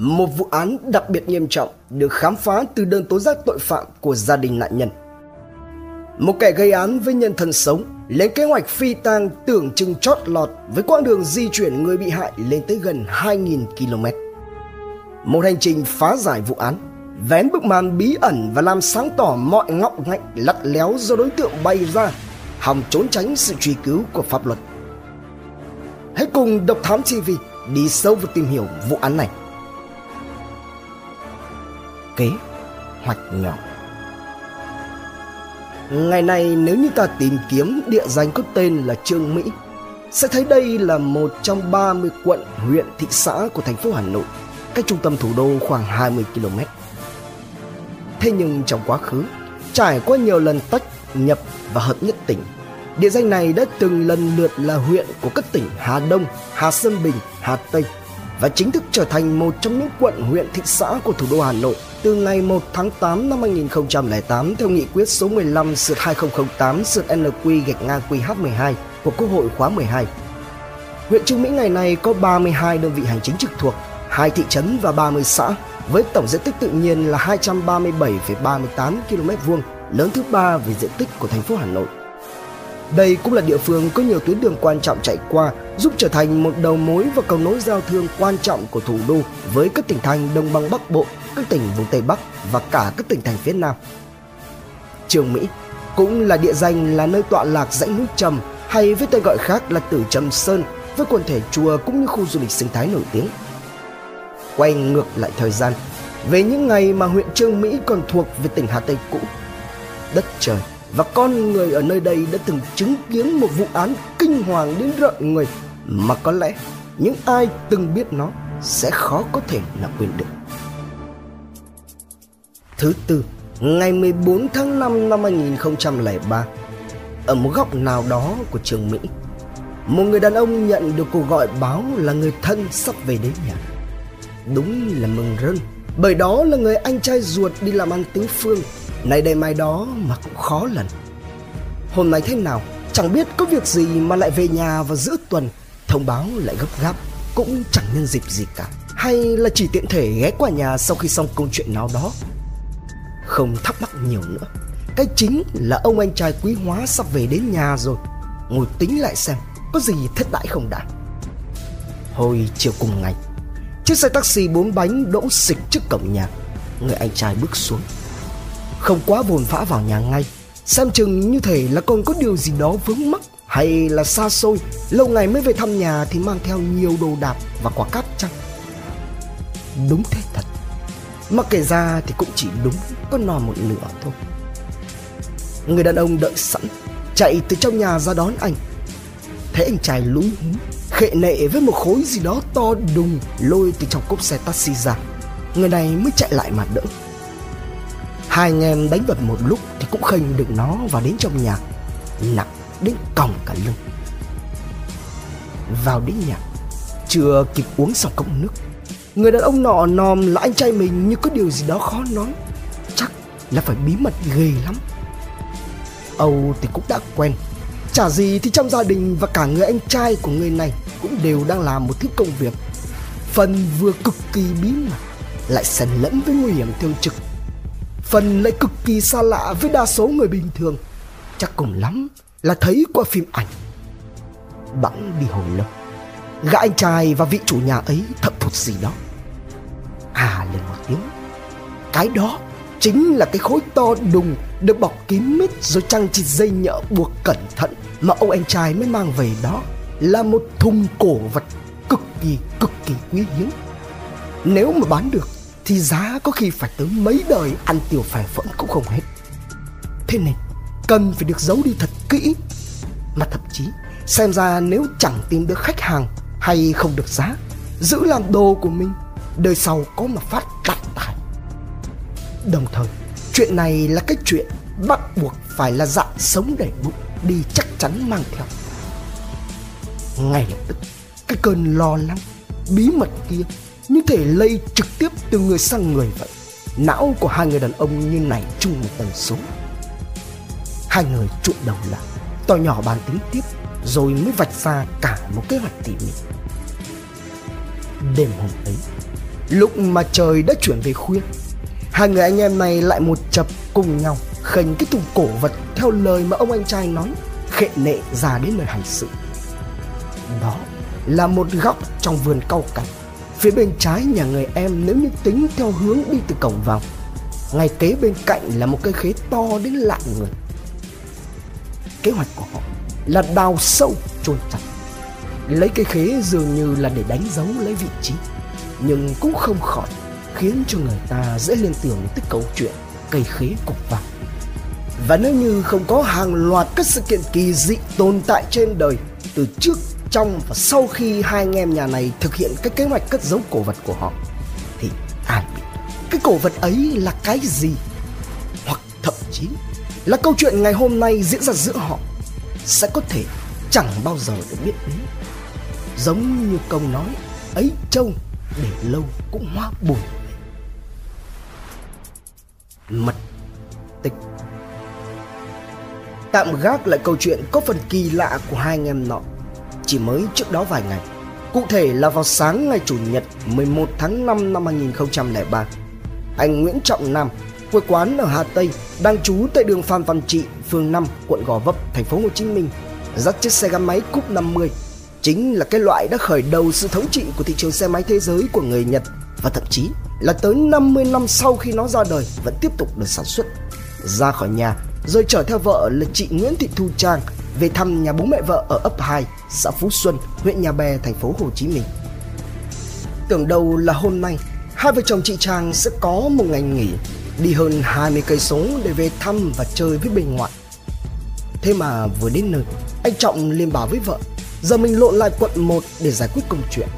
Một vụ án đặc biệt nghiêm trọng được khám phá từ đơn tố giác tội phạm của gia đình nạn nhân. Một kẻ gây án với nhân thân sống lên kế hoạch phi tang tưởng chừng chót lọt với quãng đường di chuyển người bị hại lên tới gần 2.000 km. Một hành trình phá giải vụ án, vén bức màn bí ẩn và làm sáng tỏ mọi ngóc ngách lắt léo do đối tượng bày ra, hòng trốn tránh sự truy cứu của pháp luật. Hãy cùng Độc Thám TV đi sâu vào tìm hiểu vụ án này. Kế hoạch nhỏ Ngày nay nếu như ta tìm kiếm địa danh có tên là Trương Mỹ sẽ thấy đây là một trong 30 quận, huyện, thị xã của thành phố Hà Nội, cách trung tâm thủ đô khoảng 20 km. Thế nhưng trong quá khứ, trải qua nhiều lần tách, nhập và hợp nhất tỉnh, địa danh này đã từng lần lượt là huyện của các tỉnh Hà Đông, Hà Sơn Bình, Hà Tây và chính thức trở thành một trong những quận huyện thị xã của thủ đô Hà Nội từ ngày 1 tháng 8 năm 2008 theo nghị quyết số 15 sượt 2008 sượt NQ gạch ngang QH12 của Quốc hội khóa 12. Huyện Trương Mỹ ngày nay có 32 đơn vị hành chính trực thuộc, hai thị trấn và 30 xã với tổng diện tích tự nhiên là 237,38 km vuông, lớn thứ ba về diện tích của thành phố Hà Nội. Đây cũng là địa phương có nhiều tuyến đường quan trọng chạy qua, giúp trở thành một đầu mối và cầu nối giao thương quan trọng của thủ đô với các tỉnh thành Đông Băng Bắc Bộ, các tỉnh vùng Tây Bắc và cả các tỉnh thành phía Nam. Trường Mỹ cũng là địa danh là nơi tọa lạc dãy núi Trầm hay với tên gọi khác là Tử Trầm Sơn với quần thể chùa cũng như khu du lịch sinh thái nổi tiếng. Quay ngược lại thời gian, về những ngày mà huyện Trương Mỹ còn thuộc về tỉnh Hà Tây cũ, đất trời và con người ở nơi đây đã từng chứng kiến một vụ án kinh hoàng đến rợn người mà có lẽ những ai từng biết nó sẽ khó có thể là quên được. Thứ tư, ngày 14 tháng 5 năm 2003, ở một góc nào đó của trường Mỹ, một người đàn ông nhận được cuộc gọi báo là người thân sắp về đến nhà. Đúng là mừng rơn, bởi đó là người anh trai ruột đi làm ăn tứ phương. Nay đây mai đó mà cũng khó lần. Hôm nay thế nào, Chẳng biết có việc gì mà lại về nhà vào giữa tuần. Thông báo lại gấp gáp, Cũng chẳng nhân dịp gì cả. Hay là chỉ tiện thể ghé qua nhà Sau khi xong câu chuyện nào đó. Không thắc mắc nhiều nữa. Cái chính là ông anh trai quý hóa Sắp về đến nhà rồi. Ngồi tính lại xem, Có gì thất bại không đã. Hồi chiều cùng ngày Chiếc xe taxi bốn bánh đỗ xịch trước cổng nhà. Người anh trai bước xuống. Không quá vồn vã vào nhà ngay. Xem chừng như thể là còn có điều gì đó vướng mắc hay là xa xôi. Lâu ngày mới về thăm nhà thì mang theo nhiều đồ đạc và quả cáp chăng đúng thế thật. Mà kể ra thì cũng chỉ đúng có nò một nửa thôi. Người đàn ông đợi sẵn, chạy từ trong nhà ra đón anh. Thấy anh trai lúng húng khệ nệ với một khối gì đó to đùng lôi từ trong cốp xe taxi ra. Người này mới chạy lại mà đỡ. Hai anh em đánh vật một lúc thì cũng khênh được nó vào đến trong nhà, Nặng đến còng cả lưng. Vào đến nhà, Chưa kịp uống xong cốc nước, Người đàn ông nọ nòm là anh trai mình như có điều gì đó khó nói. Chắc là phải bí mật ghê lắm. Âu thì cũng đã quen Chả gì thì trong gia đình và cả người anh trai của người này Cũng đều đang làm một thứ công việc. Phần vừa cực kỳ bí mật, Lại xen lẫn với nguy hiểm tiêu trực. Phần lại cực kỳ xa lạ với đa số người bình thường. Chắc cùng lắm là thấy qua phim ảnh. Bẵng đi hồi lâu gã anh trai và vị chủ nhà ấy thậm thụt gì đó. À lên một tiếng. Cái đó chính là cái khối to đùng được bọc kín mít rồi trăng chịt dây nhợ buộc cẩn thận mà ông anh trai mới mang về đó là một thùng cổ vật cực kỳ cực kỳ quý hiếm. Nếu mà bán được thì giá có khi phải tới mấy đời, ăn tiểu phèn phẫn cũng không hết. Thế nên cần phải được giấu đi thật kỹ. Mà thậm chí, xem ra nếu chẳng tìm được khách hàng hay không được giá, giữ làm đồ của mình, đời sau có mà phát đại tài đồng thời, chuyện này là cái chuyện bắt buộc phải là dạng sống để bụng, đi chắc chắn mang theo. Ngay lập tức, cái cơn lo lắng, bí mật kia như thể lây trực tiếp từ người sang người vậy. Não của hai người đàn ông như này chung một tần số. Hai người trụn đầu lại, to nhỏ bàn tính tiếp, rồi mới vạch ra cả một kế hoạch tỉ mỉ. Đêm hôm ấy, Lúc mà trời đã chuyển về khuya Hai người anh em này lại một chập cùng nhau, Khênh cái thùng cổ vật theo lời mà ông anh trai nói, Khệ nệ ra đến nơi hành sự. Đó là một góc trong vườn cau cảnh. Phía bên trái nhà người em nếu như tính theo hướng đi từ cổng vào, Ngay kế bên cạnh là một cây khế to đến lạ người. Kế hoạch của họ là đào sâu, chôn chặt. Lấy cây khế dường như là để đánh dấu lấy vị trí, Nhưng cũng không khỏi khiến cho người ta dễ liên tưởng tới câu chuyện cây khế cục vàng. Và nếu như không có hàng loạt các sự kiện kỳ dị tồn tại trên đời, từ trước, trong và sau khi hai anh em nhà này thực hiện cái kế hoạch cất giấu cổ vật của họ, thì ai biết cái cổ vật ấy là cái gì? Hoặc thậm chí là câu chuyện ngày hôm nay diễn ra giữa họ sẽ có thể chẳng bao giờ được biết đến. Giống như câu nói, ấy trâu, để lâu cũng hóa buồn mật tịch tạm gác lại câu chuyện có phần kỳ lạ của hai anh em nọ. Chỉ mới trước đó vài ngày. Cụ thể là vào sáng ngày chủ nhật 11 tháng 5 năm 2003 anh Nguyễn Trọng Nam, quê quán ở Hà Tây, đang trú tại đường Phan Văn Trị, phường 5 quận Gò Vấp, thành phố Hồ Chí Minh, dắt chiếc xe gắn máy Cúp 50 chính là cái loại đã khởi đầu sự thống trị của thị trường xe máy thế giới của người Nhật và thậm chí là tới 50 năm sau khi nó ra đời vẫn tiếp tục được sản xuất. Ra khỏi nhà rồi chở theo vợ là chị Nguyễn Thị Thu Trang về thăm nhà bố mẹ vợ ở ấp 2, xã Phú Xuân, huyện Nhà Bè, thành phố Hồ Chí Minh. Tưởng đầu là hôm nay, hai vợ chồng chị Trang sẽ có một ngày nghỉ, đi hơn 20 cây số để về thăm và chơi với bên ngoại. Thế mà vừa đến nơi, anh Trọng liền bảo với vợ, giờ mình lộn lại quận 1 để giải quyết công chuyện.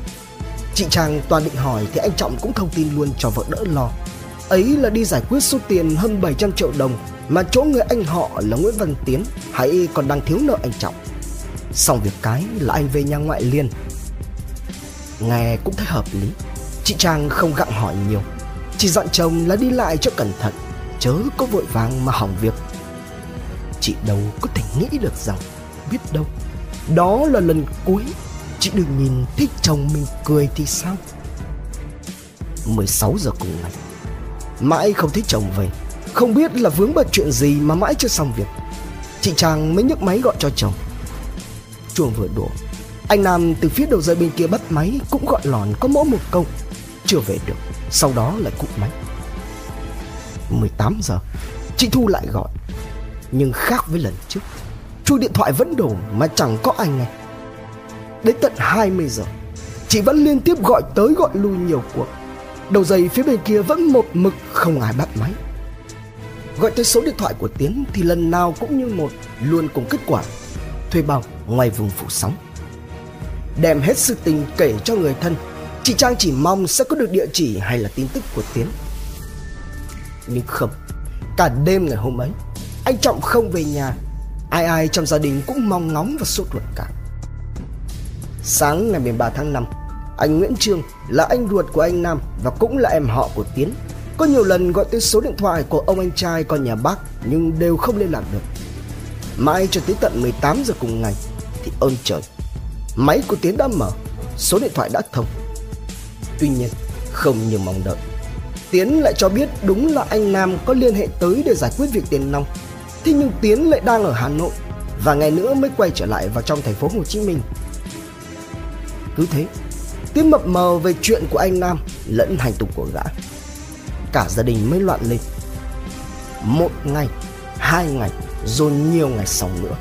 Chị Trang toàn định hỏi thì anh Trọng cũng thông tin luôn cho vợ đỡ lo. Ấy là đi giải quyết số tiền hơn 700 triệu đồng mà chỗ người anh họ là Nguyễn Văn Tiến hãy còn đang thiếu nợ anh Trọng. Xong việc cái là anh về nhà ngoại liên. Nghe cũng thấy hợp lý. Chị Trang không gặng hỏi nhiều. Chỉ dặn chồng là đi lại cho cẩn thận, chớ có vội vàng mà hỏng việc. Chị đâu có thể nghĩ được rằng biết đâu đó là lần cuối Chị đừng nhìn thấy chồng mình cười thì sao? 16 giờ cùng ngày, Mãi không thấy chồng về. Không biết là vướng bận chuyện gì mà mãi chưa xong việc. Chị Trang mới nhấc máy gọi cho chồng. Chuông vừa đổ, Anh Nam từ phía đầu dây bên kia bắt máy, Cũng gọi lòn có mỗi một câu. Chưa về được, Sau đó lại cụp máy. 18 giờ, Chị Thu lại gọi. Nhưng khác với lần trước, Chuông điện thoại vẫn đổ mà chẳng có ai nghe. Đến tận 20 giờ. Chị vẫn liên tiếp gọi tới gọi lui nhiều cuộc. Đầu dây phía bên kia vẫn một mực không ai bắt máy. Gọi tới số điện thoại của Tiến thì lần nào cũng như một, Luôn cùng kết quả. Thuê bao ngoài vùng phủ sóng. Đem hết sự tình kể cho người thân, Chị Trang chỉ mong sẽ có được địa chỉ hay là tin tức của Tiến. Nhưng không, Cả đêm ngày hôm ấy, Anh Trọng không về nhà. Ai ai trong gia đình cũng mong ngóng và sốt ruột cả. Sáng ngày 13 tháng 5 Anh Nguyễn Trương là anh ruột của anh Nam Và cũng là em họ của Tiến. Có nhiều lần gọi tới số điện thoại của ông anh trai con nhà bác Nhưng đều không liên lạc được. Mãi cho tới tận 18 giờ cùng ngày Thì ơn trời, Máy của Tiến đã mở, Số điện thoại đã thông. Tuy nhiên, không như mong đợi, Tiến lại cho biết đúng là anh Nam có liên hệ tới để giải quyết việc tiền nong. Thế nhưng Tiến lại đang ở Hà Nội Và ngày nữa mới quay trở lại vào trong thành phố Hồ Chí Minh cứ thế. Tiến mập mờ về chuyện của anh Nam lẫn hành tung của gã. Cả gia đình mới loạn lên. Một ngày, hai ngày, rồi nhiều ngày sau nữa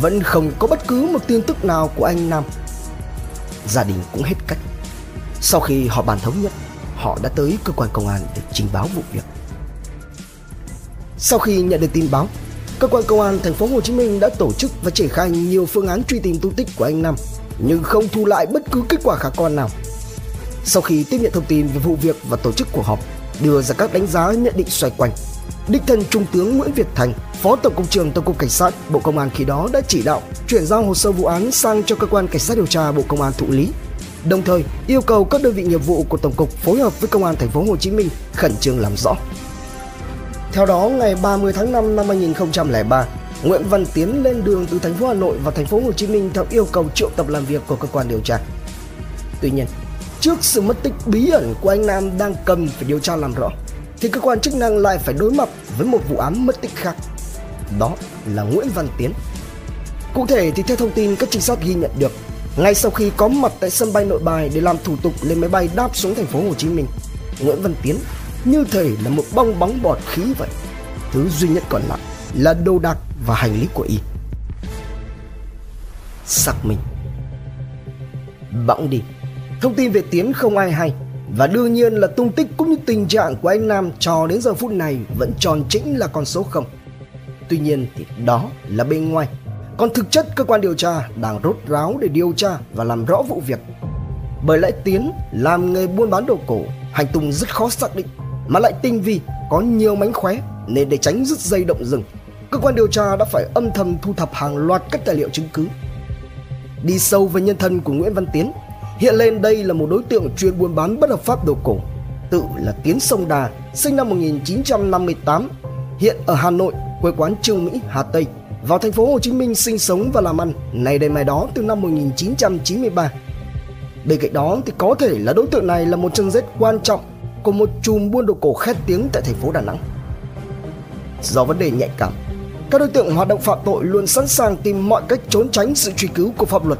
Vẫn không có bất cứ một tin tức nào của anh Nam. Gia đình cũng hết cách. Sau khi họ bàn thống nhất Họ đã tới cơ quan công an để trình báo vụ việc. Sau khi nhận được tin báo Cơ quan công an thành phố Hồ Chí Minh đã tổ chức và triển khai nhiều phương án truy tìm tung tích của anh Nam nhưng không thu lại bất cứ kết quả khả quan nào. Sau khi tiếp nhận thông tin về vụ việc và tổ chức cuộc họp, đưa ra các đánh giá nhận định xoay quanh, đích thân Trung tướng Nguyễn Việt Thành, Phó Tổng cục trưởng Tổng cục Cảnh sát Bộ Công an khi đó đã chỉ đạo chuyển giao hồ sơ vụ án sang cho cơ quan cảnh sát điều tra Bộ Công an thụ lý. Đồng thời, yêu cầu các đơn vị nghiệp vụ của tổng cục phối hợp với công an thành phố Hồ Chí Minh khẩn trương làm rõ. Theo đó, ngày 30 tháng 5 năm 2003, Nguyễn Văn Tiến lên đường từ thành phố Hà Nội và thành phố Hồ Chí Minh theo yêu cầu triệu tập làm việc của cơ quan điều tra. Tuy nhiên, Trước sự mất tích bí ẩn của anh Nam đang cần phải điều tra làm rõ thì cơ quan chức năng lại phải đối mặt với một vụ án mất tích khác. Đó là Nguyễn Văn Tiến. Cụ thể thì theo thông tin các trinh sát ghi nhận được, ngay sau khi có mặt tại sân bay Nội Bài để làm thủ tục lên máy bay đáp xuống thành phố Hồ Chí Minh, Nguyễn Văn Tiến như thể là một bong bóng bọt khí vậy. Thứ duy nhất còn lại là đồ đạc và hành lý của y. Xác minh. Bẵng đi, Thông tin về Tiến không ai hay, Và đương nhiên là tung tích cũng như tình trạng của anh Nam cho đến giờ phút này vẫn tròn chỉnh là con số không. Tuy nhiên thì đó là bên ngoài. Còn thực chất cơ quan điều tra đang rốt ráo để điều tra và làm rõ vụ việc. Bởi lẽ Tiến làm nghề buôn bán đồ cổ, Hành tung rất khó xác định, Mà lại tinh vi, có nhiều mánh khóe Nên để tránh rứt dây động rừng Cơ quan điều tra đã phải âm thầm thu thập hàng loạt các tài liệu chứng cứ. Đi sâu về nhân thân của Nguyễn Văn Tiến Hiện lên đây là một đối tượng chuyên buôn bán bất hợp pháp đồ cổ Tự là Tiến Sông Đà Sinh năm 1958 Hiện ở Hà Nội Quê quán Trương Mỹ, Hà Tây. Vào thành phố Hồ Chí Minh sinh sống và làm ăn Này đây mai đó từ năm 1993 Bên cạnh đó thì có thể là đối tượng này là một chân rết quan trọng Của một chùm buôn đồ cổ khét tiếng tại thành phố Đà Nẵng. Do vấn đề nhạy cảm các đối tượng hoạt động phạm tội luôn sẵn sàng tìm mọi cách trốn tránh sự truy cứu của pháp luật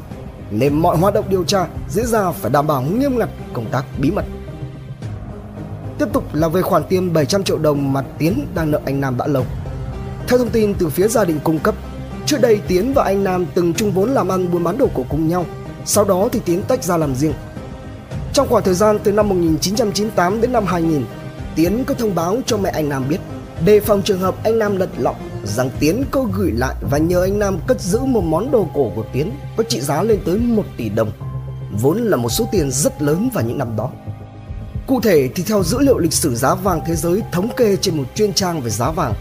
nên mọi hoạt động điều tra diễn ra phải đảm bảo nghiêm ngặt công tác bí mật. Tiếp tục là về khoản tiền 700 triệu đồng mà Tiến đang nợ anh Nam đã lâu. Theo thông tin từ phía gia đình cung cấp, trước đây Tiến và anh Nam từng chung vốn làm ăn buôn bán đồ cổ cùng nhau, sau đó thì Tiến tách ra làm riêng. Trong khoảng thời gian từ năm 1998 đến năm 2000, Tiến có thông báo cho mẹ anh Nam biết đề phòng trường hợp anh Nam lật lọng rằng Tiến có gửi lại và nhờ anh Nam cất giữ một món đồ cổ của Tiến có trị giá lên tới 1 tỷ đồng, vốn là một số tiền rất lớn vào những năm đó. Cụ thể thì theo dữ liệu lịch sử giá vàng thế giới thống kê trên một chuyên trang về giá vàng,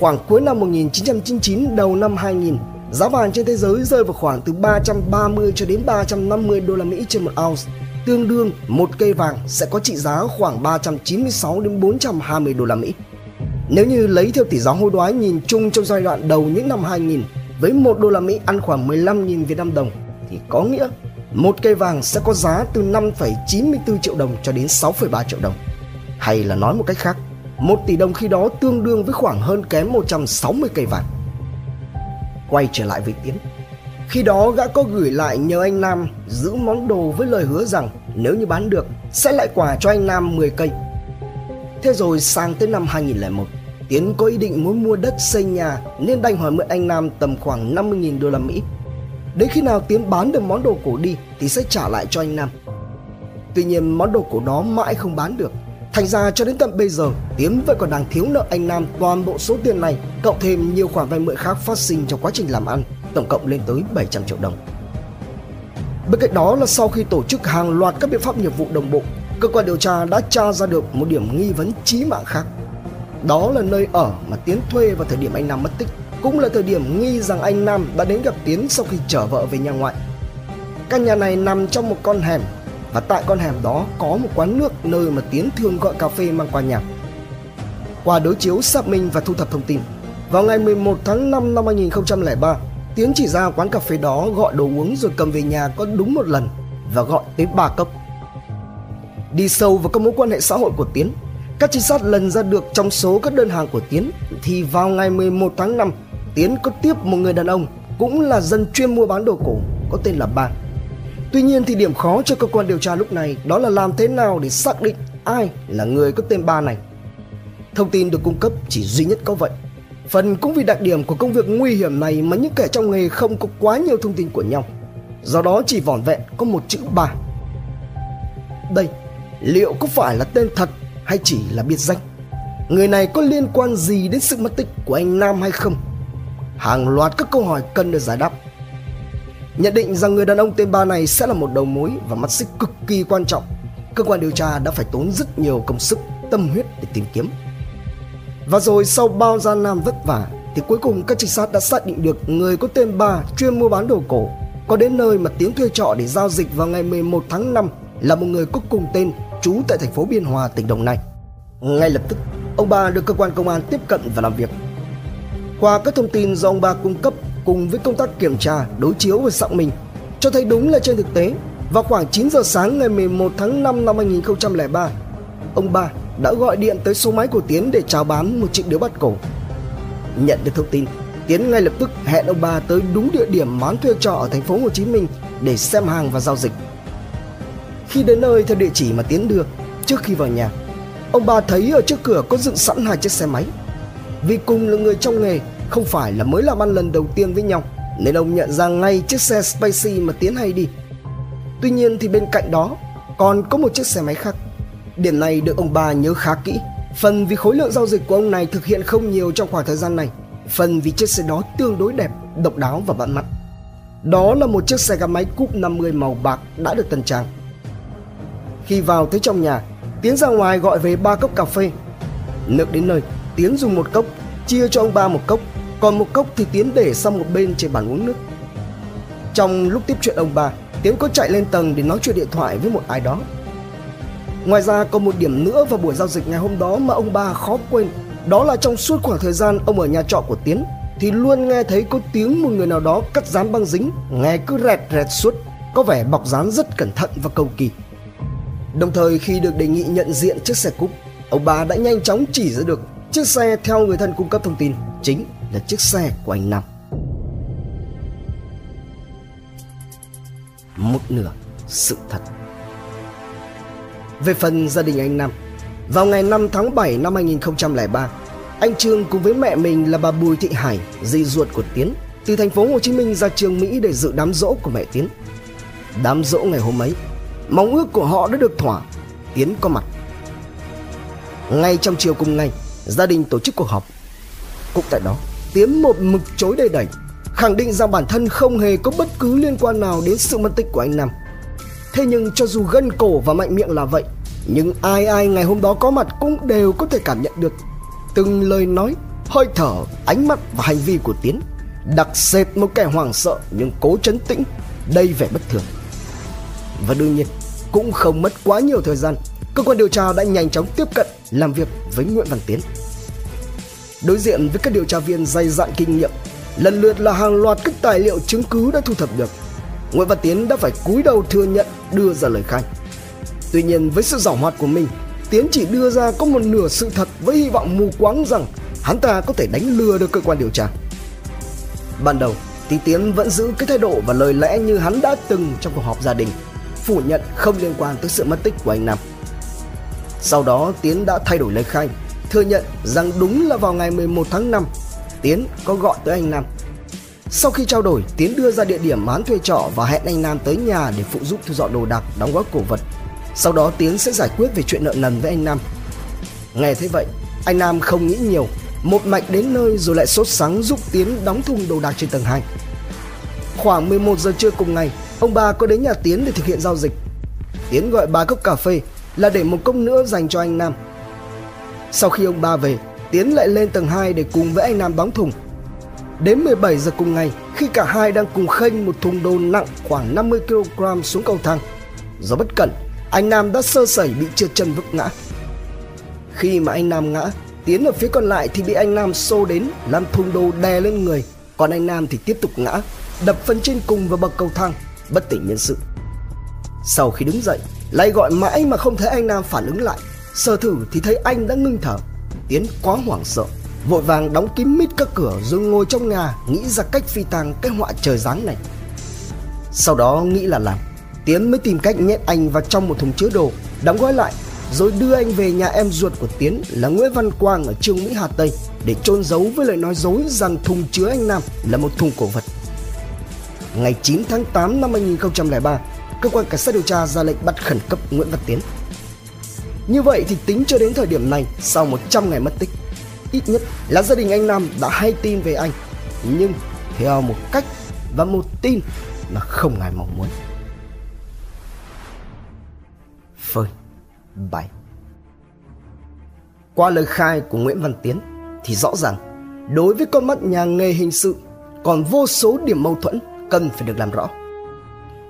khoảng cuối năm 1999 đầu năm 2000, giá vàng trên thế giới rơi vào khoảng từ 330 cho đến 350 đô la Mỹ trên một ounce, tương đương một cây vàng sẽ có trị giá khoảng 396 đến 420 đô la Mỹ. Nếu như lấy theo tỷ giá hối đoái nhìn chung trong giai đoạn đầu những năm 2000 với 1 đô la Mỹ ăn khoảng 15.000 Việt Nam đồng thì có nghĩa một cây vàng sẽ có giá từ 5,94 triệu đồng cho đến 6,3 triệu đồng. Hay là nói một cách khác, 1 tỷ đồng khi đó tương đương với khoảng hơn kém 160 cây vàng. Quay trở lại với Tiến. Khi đó gã có gửi lại nhờ anh Nam giữ món đồ với lời hứa rằng nếu như bán được sẽ lại quà cho anh Nam 10 cây. Thế rồi sang tới năm 2001, Tiến có ý định muốn mua đất xây nhà nên đành hỏi mượn anh Nam tầm khoảng 50.000 đô la Mỹ. Đến khi nào Tiến bán được món đồ cổ đi thì sẽ trả lại cho anh Nam. Tuy nhiên món đồ cổ đó mãi không bán được. Thành ra cho đến tận bây giờ Tiến vẫn còn đang thiếu nợ anh Nam toàn bộ số tiền này cộng thêm nhiều khoản vay mượn khác phát sinh trong quá trình làm ăn tổng cộng lên tới 700 triệu đồng. Bên cạnh đó là sau khi tổ chức hàng loạt các biện pháp nghiệp vụ đồng bộ, cơ quan điều tra đã tra ra được một điểm nghi vấn chí mạng khác đó là nơi ở mà Tiến thuê vào thời điểm anh Nam mất tích. Cũng là thời điểm nghi rằng anh Nam đã đến gặp Tiến sau khi chở vợ về nhà ngoại. Căn nhà này nằm trong một con hẻm, Và tại con hẻm đó có một quán nước nơi mà Tiến thường gọi cà phê mang qua nhà. Qua đối chiếu, xác minh và thu thập thông tin, Vào ngày 11 tháng 5 năm 2003 Tiến chỉ ra quán cà phê đó gọi đồ uống rồi cầm về nhà có đúng một lần Và gọi tới ba cốc. Đi sâu vào các mối quan hệ xã hội của Tiến các trinh sát lần ra được trong số các đơn hàng của Tiến thì vào ngày 11 tháng 5, Tiến có tiếp một người đàn ông cũng là dân chuyên mua bán đồ cổ có tên là Ba. Tuy nhiên thì điểm khó cho cơ quan điều tra lúc này đó là làm thế nào để xác định ai là người có tên Ba này. Thông tin được cung cấp chỉ duy nhất có vậy. Phần cũng vì đặc điểm của công việc nguy hiểm này mà những kẻ trong nghề không có quá nhiều thông tin của nhau. Do đó chỉ vỏn vẹn có một chữ Ba. Đây, liệu có phải là tên thật hay chỉ là biệt danh? Người này có liên quan gì đến sự mất tích của anh nam hay không? Hàng loạt các câu hỏi cần được giải đáp. Nhận định rằng người đàn ông tên ba này sẽ là một đầu mối và mắt xích cực kỳ quan trọng. Cơ quan điều tra đã phải tốn rất nhiều công sức, tâm huyết để tìm kiếm. Và rồi sau bao gian nan vất vả, thì cuối cùng các trinh sát đã xác định được người có tên ba chuyên mua bán đồ cổ, có đến nơi mà tiếng thuê trọ để giao dịch vào ngày 11 tháng 5 là một người có cùng tên trú tại thành phố Biên Hòa, tỉnh Đồng Nai. Ngay lập tức, ông ba được cơ quan công an tiếp cận và làm việc. Qua các thông tin do ông ba cung cấp cùng với công tác kiểm tra, đối chiếu và xác minh, cho thấy đúng là trên thực tế, Vào khoảng 9 giờ sáng ngày 11 tháng 5 năm 2003, ông ba đã gọi điện tới số máy của Tiến để chào bán một chiếc điếu bắt cổ. Nhận được thông tin, Tiến ngay lập tức hẹn ông ba tới đúng địa điểm mán thuê trọ ở thành phố Hồ Chí Minh để xem hàng và giao dịch. Khi đến nơi theo địa chỉ mà Tiến đưa, trước khi vào nhà, ông bà thấy ở trước cửa có dựng sẵn hai chiếc xe máy. Vì cùng là người trong nghề, không phải là mới làm ăn lần đầu tiên với nhau, nên ông nhận ra ngay chiếc xe Spacey mà Tiến hay đi. Tuy nhiên thì bên cạnh đó còn có một chiếc xe máy khác. Điểm này được ông bà nhớ khá kỹ, phần vì khối lượng giao dịch của ông này thực hiện không nhiều trong khoảng thời gian này, phần vì chiếc xe đó tương đối đẹp, độc đáo và bắt mắt. Đó là một chiếc xe gắn máy cúp 50 màu bạc đã được tân trang. Khi vào tới trong nhà, Tiến ra ngoài gọi về ba cốc cà phê. Nước đến nơi, Tiến dùng một cốc, chia cho ông ba một cốc, còn một cốc thì Tiến để sang một bên trên bàn uống nước. Trong lúc tiếp chuyện ông ba, Tiến có chạy lên tầng để nói chuyện điện thoại với một ai đó. Ngoài ra còn một điểm nữa vào buổi giao dịch ngày hôm đó mà ông ba khó quên Đó là trong suốt khoảng thời gian ông ở nhà trọ của Tiến Thì luôn nghe thấy có tiếng một người nào đó cắt dán băng dính Nghe cứ rẹt rẹt suốt Có vẻ bọc dán rất cẩn thận và cầu kỳ Đồng thời khi được đề nghị nhận diện chiếc xe cúp, Ông bà đã nhanh chóng chỉ ra được Chiếc xe theo người thân cung cấp thông tin Chính là chiếc xe của anh Nam. Một nửa sự thật. Về phần gia đình anh Nam, Vào ngày 5 tháng 7 năm 2003 Anh Trương cùng với mẹ mình là bà Bùi Thị Hải Dì ruột của Tiến, Từ thành phố Hồ Chí Minh ra trường Mỹ để dự đám dỗ của mẹ Tiến. Đám dỗ ngày hôm ấy Mong ước của họ đã được thỏa. Tiến có mặt. Ngay trong chiều cùng ngày Gia đình tổ chức cuộc họp. Cũng tại đó Tiến một mực chối đầy đẩy Khẳng định rằng bản thân không hề có bất cứ liên quan nào đến sự mất tích của anh Nam. Thế nhưng cho dù gân cổ và mạnh miệng là vậy Nhưng ai ai ngày hôm đó có mặt cũng đều có thể cảm nhận được Từng lời nói, hơi thở, ánh mắt và hành vi của Tiến Đặc sệt một kẻ hoảng sợ nhưng cố chấn tĩnh Đầy vẻ bất thường. Và đương nhiên cũng không mất quá nhiều thời gian. Cơ quan điều tra đã nhanh chóng tiếp cận, làm việc với Nguyễn Văn Tiến. Đối diện với các điều tra viên dày dặn kinh nghiệm, lần lượt là hàng loạt các tài liệu chứng cứ đã thu thập được. Nguyễn Văn Tiến đã phải cúi đầu thừa nhận, đưa ra lời khai. Tuy nhiên, với sự giảo hoạt của mình, Tiến chỉ đưa ra có một nửa sự thật với hy vọng mù quáng rằng hắn ta có thể đánh lừa được cơ quan điều tra. Ban đầu, thì Tiến vẫn giữ cái thái độ và lời lẽ như hắn đã từng trong cuộc họp gia đình phủ nhận không liên quan tới sự mất tích của anh Nam. Sau đó Tiến đã thay đổi lời khai, thừa nhận rằng đúng là vào ngày 11 tháng 5, Tiến có gọi tới anh Nam. Sau khi trao đổi, Tiến đưa ra địa điểm bán thuê trọ và hẹn anh Nam tới nhà để phụ giúp thu dọn đồ đạc, đóng gói cổ vật. Sau đó Tiến sẽ giải quyết về chuyện nợ nần với anh Nam. Nghe thế vậy, anh Nam không nghĩ nhiều, một mạch đến nơi rồi lại sốt sắng giúp Tiến đóng thùng đồ đạc trên tầng 2. Khoảng 11 giờ trưa cùng ngày, ông bà có đến nhà Tiến để thực hiện giao dịch. Tiến gọi ba cốc cà phê là để một cốc nữa dành cho anh Nam. Sau khi ông ba về, Tiến lại lên tầng 2 để cùng với anh Nam đóng thùng. Đến 17 giờ cùng ngày, khi cả hai đang cùng khênh một thùng đồ nặng khoảng 50 kg xuống cầu thang, do bất cẩn, anh Nam đã sơ sẩy bị trượt chân vấp ngã. Khi mà anh Nam ngã, Tiến ở phía còn lại thì bị anh Nam xô đến làm thùng đồ đè lên người, còn anh Nam thì tiếp tục ngã, đập phần trên cùng vào bậc cầu thang, bất tỉnh nhân sự. Sau khi đứng dậy, lại gọi mãi mà không thấy anh Nam phản ứng lại. Sơ thử thì thấy anh đã ngưng thở. Tiến quá hoảng sợ, vội vàng đóng kín mít các cửa rồi ngồi trong nhà nghĩ ra cách phi tang cái họa trời giáng này. Sau đó nghĩ là làm, Tiến mới tìm cách nhét anh vào trong một thùng chứa đồ, đóng gói lại rồi đưa anh về nhà em ruột của Tiến là Nguyễn Văn Quang ở Trương Mỹ Hà Tây để chôn giấu với lời nói dối rằng thùng chứa anh Nam là một thùng cổ vật ngày 9 tháng 8 năm 2003, cơ quan cảnh sát điều tra ra lệnh bắt khẩn cấp Nguyễn Văn Tiến. Như vậy thì tính cho đến thời điểm này, sau 100 ngày mất tích, ít nhất là gia đình anh Nam đã hay tin về anh, nhưng theo một cách và một tin mà không ai mong muốn. Phơi bảy Qua lời khai của Nguyễn Văn Tiến thì rõ ràng đối với con mắt nhà nghề hình sự còn vô số điểm mâu thuẫn cần phải được làm rõ.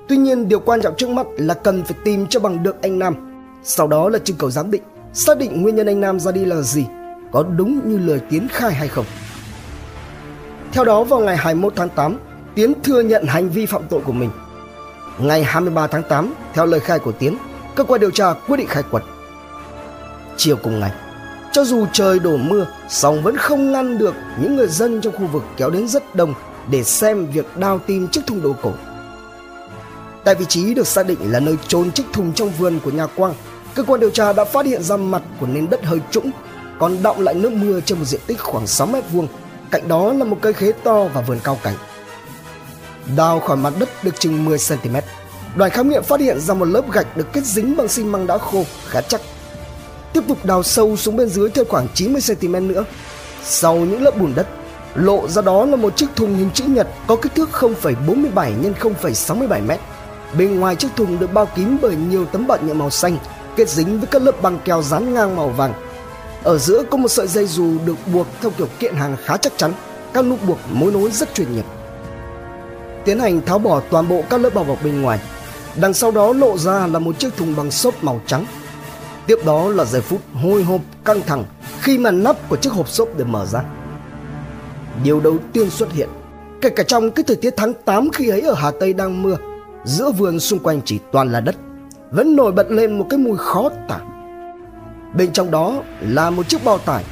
Tuy nhiên điều quan trọng trước mắt là cần phải tìm cho bằng được anh Nam. Sau đó là trưng cầu giám định, xác định nguyên nhân anh Nam ra đi là gì, có đúng như lời Tiến khai hay không. Theo đó vào ngày 21 tháng 8, Tiến thừa nhận hành vi phạm tội của mình. Ngày 23 tháng 8, theo lời khai của Tiến, cơ quan điều tra quyết định khai quật. Chiều cùng ngày, cho dù trời đổ mưa, song vẫn không ngăn được những người dân trong khu vực kéo đến rất đông để xem việc đào tìm chiếc thùng đồ cổ. Tại vị trí được xác định là nơi trôn chiếc thùng trong vườn của nhà Quang, cơ quan điều tra đã phát hiện ra mặt của nền đất hơi trũng, còn đọng lại nước mưa trên một diện tích khoảng 6 mét vuông. Cạnh đó là một cây khế to và vườn cao cảnh. Đào khỏi mặt đất được chừng 10 cm. Đoàn khám nghiệm phát hiện ra một lớp gạch được kết dính bằng xi măng đã khô khá chắc. Tiếp tục đào sâu xuống bên dưới thêm khoảng 90 cm nữa. Sau những lớp bùn đất, lộ ra đó là một chiếc thùng hình chữ nhật có kích thước 0,47 x 0,67 m. Bên ngoài chiếc thùng được bao kín bởi nhiều tấm bạt nhựa màu xanh kết dính với các lớp băng keo dán ngang màu vàng. Ở giữa có một sợi dây dù được buộc theo kiểu kiện hàng khá chắc chắn, các nút buộc mối nối rất chuyên nghiệp. Tiến hành tháo bỏ toàn bộ các lớp bao bọc bên ngoài. Đằng sau đó lộ ra là một chiếc thùng bằng xốp màu trắng. Tiếp đó là giây phút hồi hộp căng thẳng khi mà nắp của chiếc hộp xốp được mở ra. Điều đầu tiên xuất hiện, kể cả trong cái thời tiết tháng 8 khi ấy ở Hà Tây đang mưa, giữa vườn xung quanh chỉ toàn là đất vẫn nổi bật lên một cái mùi khó tả. Bên trong đó là một chiếc bao tải.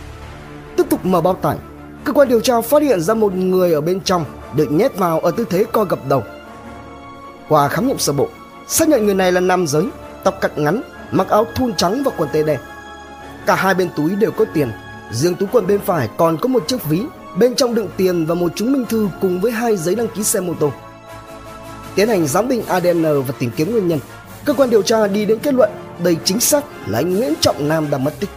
Tiếp tục mở bao tải, cơ quan điều tra phát hiện ra một người ở bên trong được nhét vào ở tư thế co gập đầu. Qua khám nghiệm sơ bộ, xác nhận người này là nam giới, tóc cắt ngắn, mặc áo thun trắng và quần tây đen. Cả hai bên túi đều có tiền, riêng túi quần bên phải còn có một chiếc ví, bên trong đựng tiền và một chứng minh thư cùng với hai giấy đăng ký xe mô tô. Tiến hành giám định ADN và tìm kiếm nguyên nhân, cơ quan điều tra đi đến kết luận đây chính xác là anh Nguyễn Trọng Nam đã mất tích.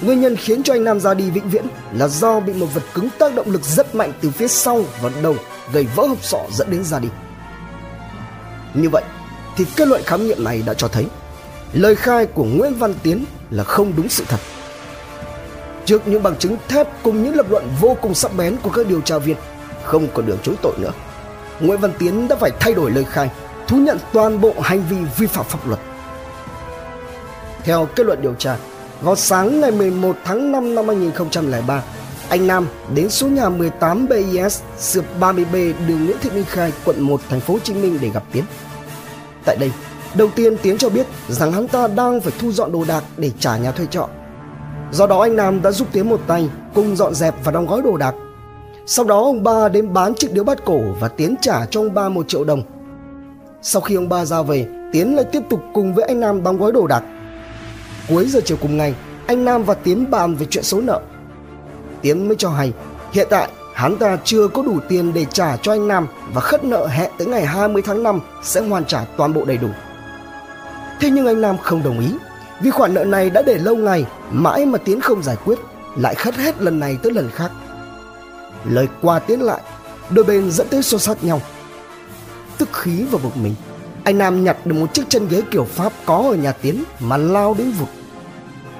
Nguyên nhân khiến cho anh Nam ra đi vĩnh viễn là do bị một vật cứng tác động lực rất mạnh từ phía sau và đầu gây vỡ hộp sọ dẫn đến ra đi. Như vậy thì kết luận khám nghiệm này đã cho thấy lời khai của Nguyễn Văn Tiến là không đúng sự thật. Trước những bằng chứng thép cùng những lập luận vô cùng sắc bén của các điều tra viên, không còn đường chối tội nữa. Nguyễn Văn Tiến đã phải thay đổi lời khai thú nhận toàn bộ hành vi vi phạm pháp luật. Theo kết luận điều tra, vào sáng ngày 11 tháng 5 năm 2003, anh Nam đến số nhà 18 BIS, sượt 30B đường Nguyễn Thị Minh Khai, quận 1, thành phố Hồ Chí Minh để gặp Tiến. Tại đây, đầu tiên Tiến cho biết rằng hắn ta đang phải thu dọn đồ đạc để trả nhà thuê trọ. Do đó anh Nam đã giúp Tiến một tay cùng dọn dẹp và đóng gói đồ đạc. Sau đó ông ba đến bán chiếc điếu bắt cổ và Tiến trả cho ông ba một triệu đồng sau khi ông ba ra về, Tiến lại tiếp tục cùng với anh Nam đóng gói đồ đạc. Cuối giờ chiều cùng ngày, anh Nam và Tiến bàn về chuyện số nợ. Tiến mới cho hay, hiện tại hắn ta chưa có đủ tiền để trả cho anh Nam và khất nợ hẹn tới ngày 20 tháng 5 sẽ hoàn trả toàn bộ đầy đủ. Thế nhưng anh Nam không đồng ý, vì khoản nợ này đã để lâu ngày, mãi mà Tiến không giải quyết, lại khất hết lần này tới lần khác. Lời qua tiến lại, đôi bên dẫn tới xô sát nhau tức khí và bực mình anh Nam nhặt được một chiếc chân ghế kiểu Pháp có ở nhà Tiến mà lao đến vụt.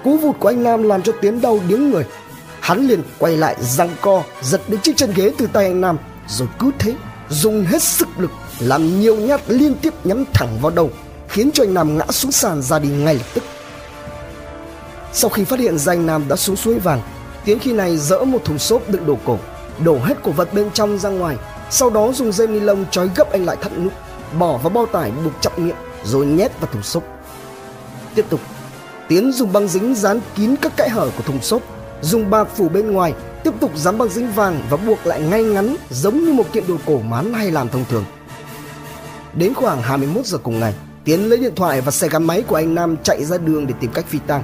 Cú vụt của anh Nam làm cho Tiến đau điếng người. Hắn liền quay lại răng co giật đến chiếc chân ghế từ tay anh Nam rồi cứ thế dùng hết sức lực làm nhiều nhát liên tiếp nhắm thẳng vào đầu khiến cho anh Nam ngã xuống sàn ra đi ngay lập tức. Sau khi phát hiện ra anh Nam đã xuống suối vàng, Tiến khi này dỡ một thùng xốp đựng đồ cổ, đổ hết cổ vật bên trong ra ngoài sau đó dùng dây ni lông trói gấp anh lại thắt nút bỏ vào bao tải buộc chặt miệng rồi nhét vào thùng xốp. Tiếp tục tiến dùng băng dính dán kín các kẽ hở của thùng xốp dùng bạc phủ bên ngoài tiếp tục dán băng dính vàng và buộc lại ngay ngắn giống như một kiện đồ cổ mán hay làm thông thường. Đến khoảng 21 giờ cùng ngày tiến lấy điện thoại và xe gắn máy của anh nam chạy ra đường để tìm cách phi tang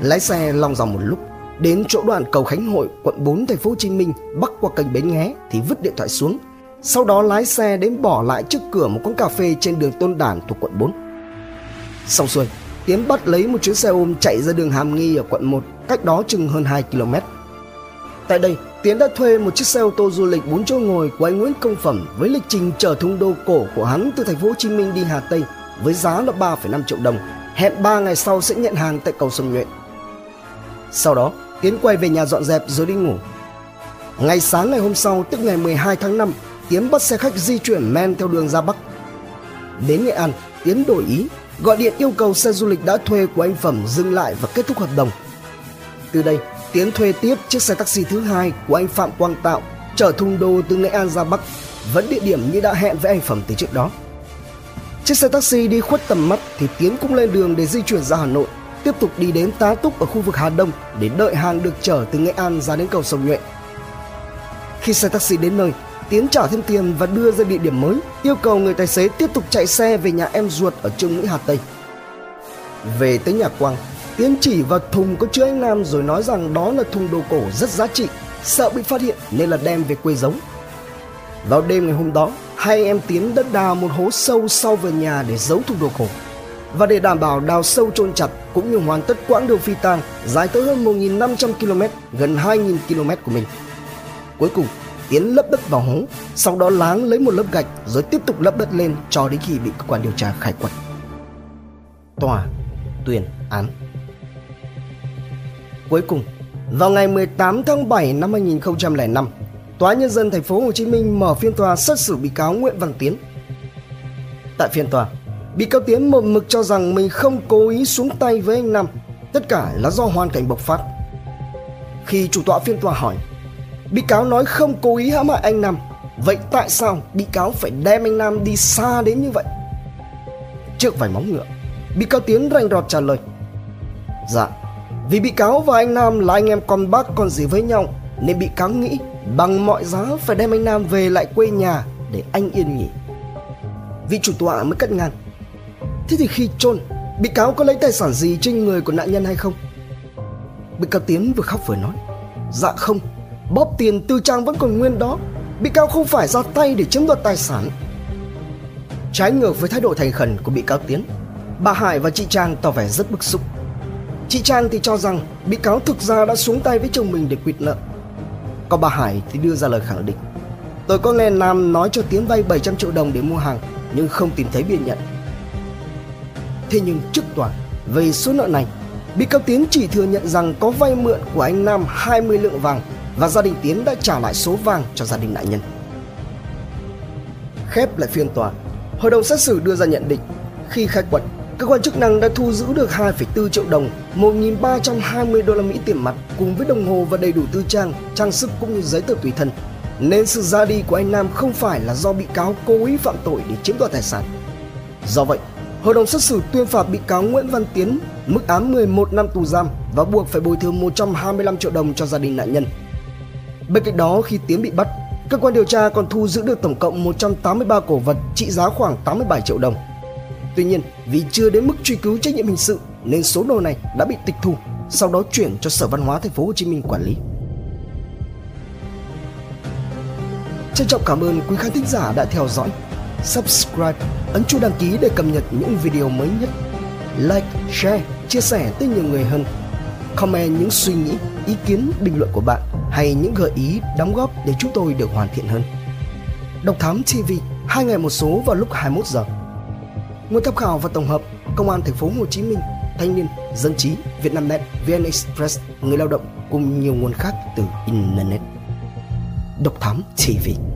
lái xe lòng dòng một lúc Đến chỗ đoạn cầu Khánh Hội, quận 4 thành phố Hồ Chí Minh, bắc qua kênh Bến Nghé thì vứt điện thoại xuống. Sau đó lái xe đến bỏ lại trước cửa một quán cà phê trên đường Tôn Đản thuộc quận 4. Xong xuôi, Tiến bắt lấy một chuyến xe ôm chạy ra đường Hàm Nghi ở quận 1, cách đó chừng hơn 2 km. Tại đây, Tiến đã thuê một chiếc xe ô tô du lịch 4 chỗ ngồi của anh Nguyễn Công Phẩm với lịch trình chở thùng đô cổ của hắn từ thành phố Hồ Chí Minh đi Hà Tây với giá là 3,5 triệu đồng. Hẹn 3 ngày sau sẽ nhận hàng tại cầu Sông Nhuệ. Sau đó, Tiến quay về nhà dọn dẹp rồi đi ngủ. Ngày sáng ngày hôm sau, tức ngày 12 tháng 5, Tiến bắt xe khách di chuyển men theo đường ra Bắc. Đến Nghệ An, Tiến đổi ý, gọi điện yêu cầu xe du lịch đã thuê của anh Phẩm dừng lại và kết thúc hợp đồng. Từ đây, Tiến thuê tiếp chiếc xe taxi thứ hai của anh Phạm Quang Tạo chở thùng đồ từ Nghệ An ra Bắc, vẫn địa điểm như đã hẹn với anh Phẩm từ trước đó. Chiếc xe taxi đi khuất tầm mắt thì Tiến cũng lên đường để di chuyển ra Hà Nội, tiếp tục đi đến tá túc ở khu vực Hà Đông để đợi hàng được chở từ Nghệ An ra đến cầu Sông Nhuệ. Khi xe taxi đến nơi, Tiến trả thêm tiền và đưa ra địa điểm mới, yêu cầu người tài xế tiếp tục chạy xe về nhà em ruột ở Trương Mỹ Hà Tây. Về tới nhà Quang, Tiến chỉ vào thùng có chứa anh Nam rồi nói rằng đó là thùng đồ cổ rất giá trị, sợ bị phát hiện nên là đem về quê giấu. Vào đêm ngày hôm đó, hai em Tiến đã đào một hố sâu sau vườn nhà để giấu thùng đồ cổ. Và để đảm bảo đào sâu chôn chặt cũng như hoàn tất quãng đường phi tang dài tới hơn 1.500 km, gần 2.000 km của mình. Cuối cùng, Tiến lấp đất vào hố, sau đó láng lấy một lớp gạch rồi tiếp tục lấp đất lên cho đến khi bị cơ quan điều tra khai quật. Tòa tuyên án Cuối cùng, vào ngày 18 tháng 7 năm 2005, Tòa nhân dân thành phố Hồ Chí Minh mở phiên tòa xét xử bị cáo Nguyễn Văn Tiến. Tại phiên tòa, bị cáo Tiến một mực cho rằng mình không cố ý xuống tay với anh Nam, tất cả là do hoàn cảnh bộc phát. Khi chủ tọa phiên tòa hỏi, bị cáo nói không cố ý hãm hại anh Nam, vậy tại sao bị cáo phải đem anh Nam đi xa đến như vậy? Trước vài móng ngựa, bị cáo Tiến rành rọt trả lời, dạ, vì bị cáo và anh Nam là anh em con bác con gì với nhau nên bị cáo nghĩ bằng mọi giá phải đem anh Nam về lại quê nhà để anh yên nghỉ. Vị chủ tọa mới cắt ngang. Thế thì khi chôn, bị cáo có lấy tài sản gì trên người của nạn nhân hay không? Bị cáo Tiến vừa khóc vừa nói. Dạ không, bóp tiền tư trang vẫn còn nguyên đó. Bị cáo không phải ra tay để chiếm đoạt tài sản. Trái ngược với thái độ thành khẩn của bị cáo Tiến, bà Hải và chị Trang tỏ vẻ rất bức xúc. Chị Trang thì cho rằng bị cáo thực ra đã xuống tay với chồng mình để quỵt nợ. Còn bà Hải thì đưa ra lời khẳng định. Tôi có nghe Nam nói cho Tiến vay 700 triệu đồng để mua hàng nhưng không tìm thấy biên nhận. Thế nhưng trước tòa, về số nợ này, bị cáo Tiến chỉ thừa nhận rằng có vay mượn của anh Nam 20 lượng vàng và gia đình Tiến đã trả lại số vàng cho gia đình nạn nhân. Khép lại phiên tòa, hội đồng xét xử đưa ra nhận định khi khai quật cơ quan chức năng đã thu giữ được 2,4 triệu đồng, 1.320 đô la Mỹ tiền mặt cùng với đồng hồ và đầy đủ tư trang, trang sức cũng như giấy tờ tùy thân. Nên sự ra đi của anh Nam không phải là do bị cáo cố ý phạm tội để chiếm đoạt tài sản. Do vậy, hội đồng xét xử tuyên phạt bị cáo Nguyễn Văn Tiến mức án 11 năm tù giam và buộc phải bồi thường 125 triệu đồng cho gia đình nạn nhân. Bên cạnh đó khi Tiến bị bắt, cơ quan điều tra còn thu giữ được tổng cộng 183 cổ vật trị giá khoảng 87 triệu đồng. Tuy nhiên, vì chưa đến mức truy cứu trách nhiệm hình sự nên số đồ này đã bị tịch thu, sau đó chuyển cho Sở Văn hóa Thành phố Hồ Chí Minh quản lý. Trân trọng cảm ơn quý khán thính giả đã theo dõi. Subscribe, ấn chuông đăng ký để cập nhật những video mới nhất. Like, share, chia sẻ tới nhiều người hơn. Comment những suy nghĩ, ý kiến, bình luận của bạn hay những gợi ý, đóng góp để chúng tôi được hoàn thiện hơn. Độc Thám TV, hai ngày một số vào lúc 21 giờ. Nguồn tham khảo và tổng hợp Công an thành phố Hồ Chí Minh, Thanh niên, Dân trí, Vietnamnet, VN Express, người lao động cùng nhiều nguồn khác từ internet. Độc Thám TV.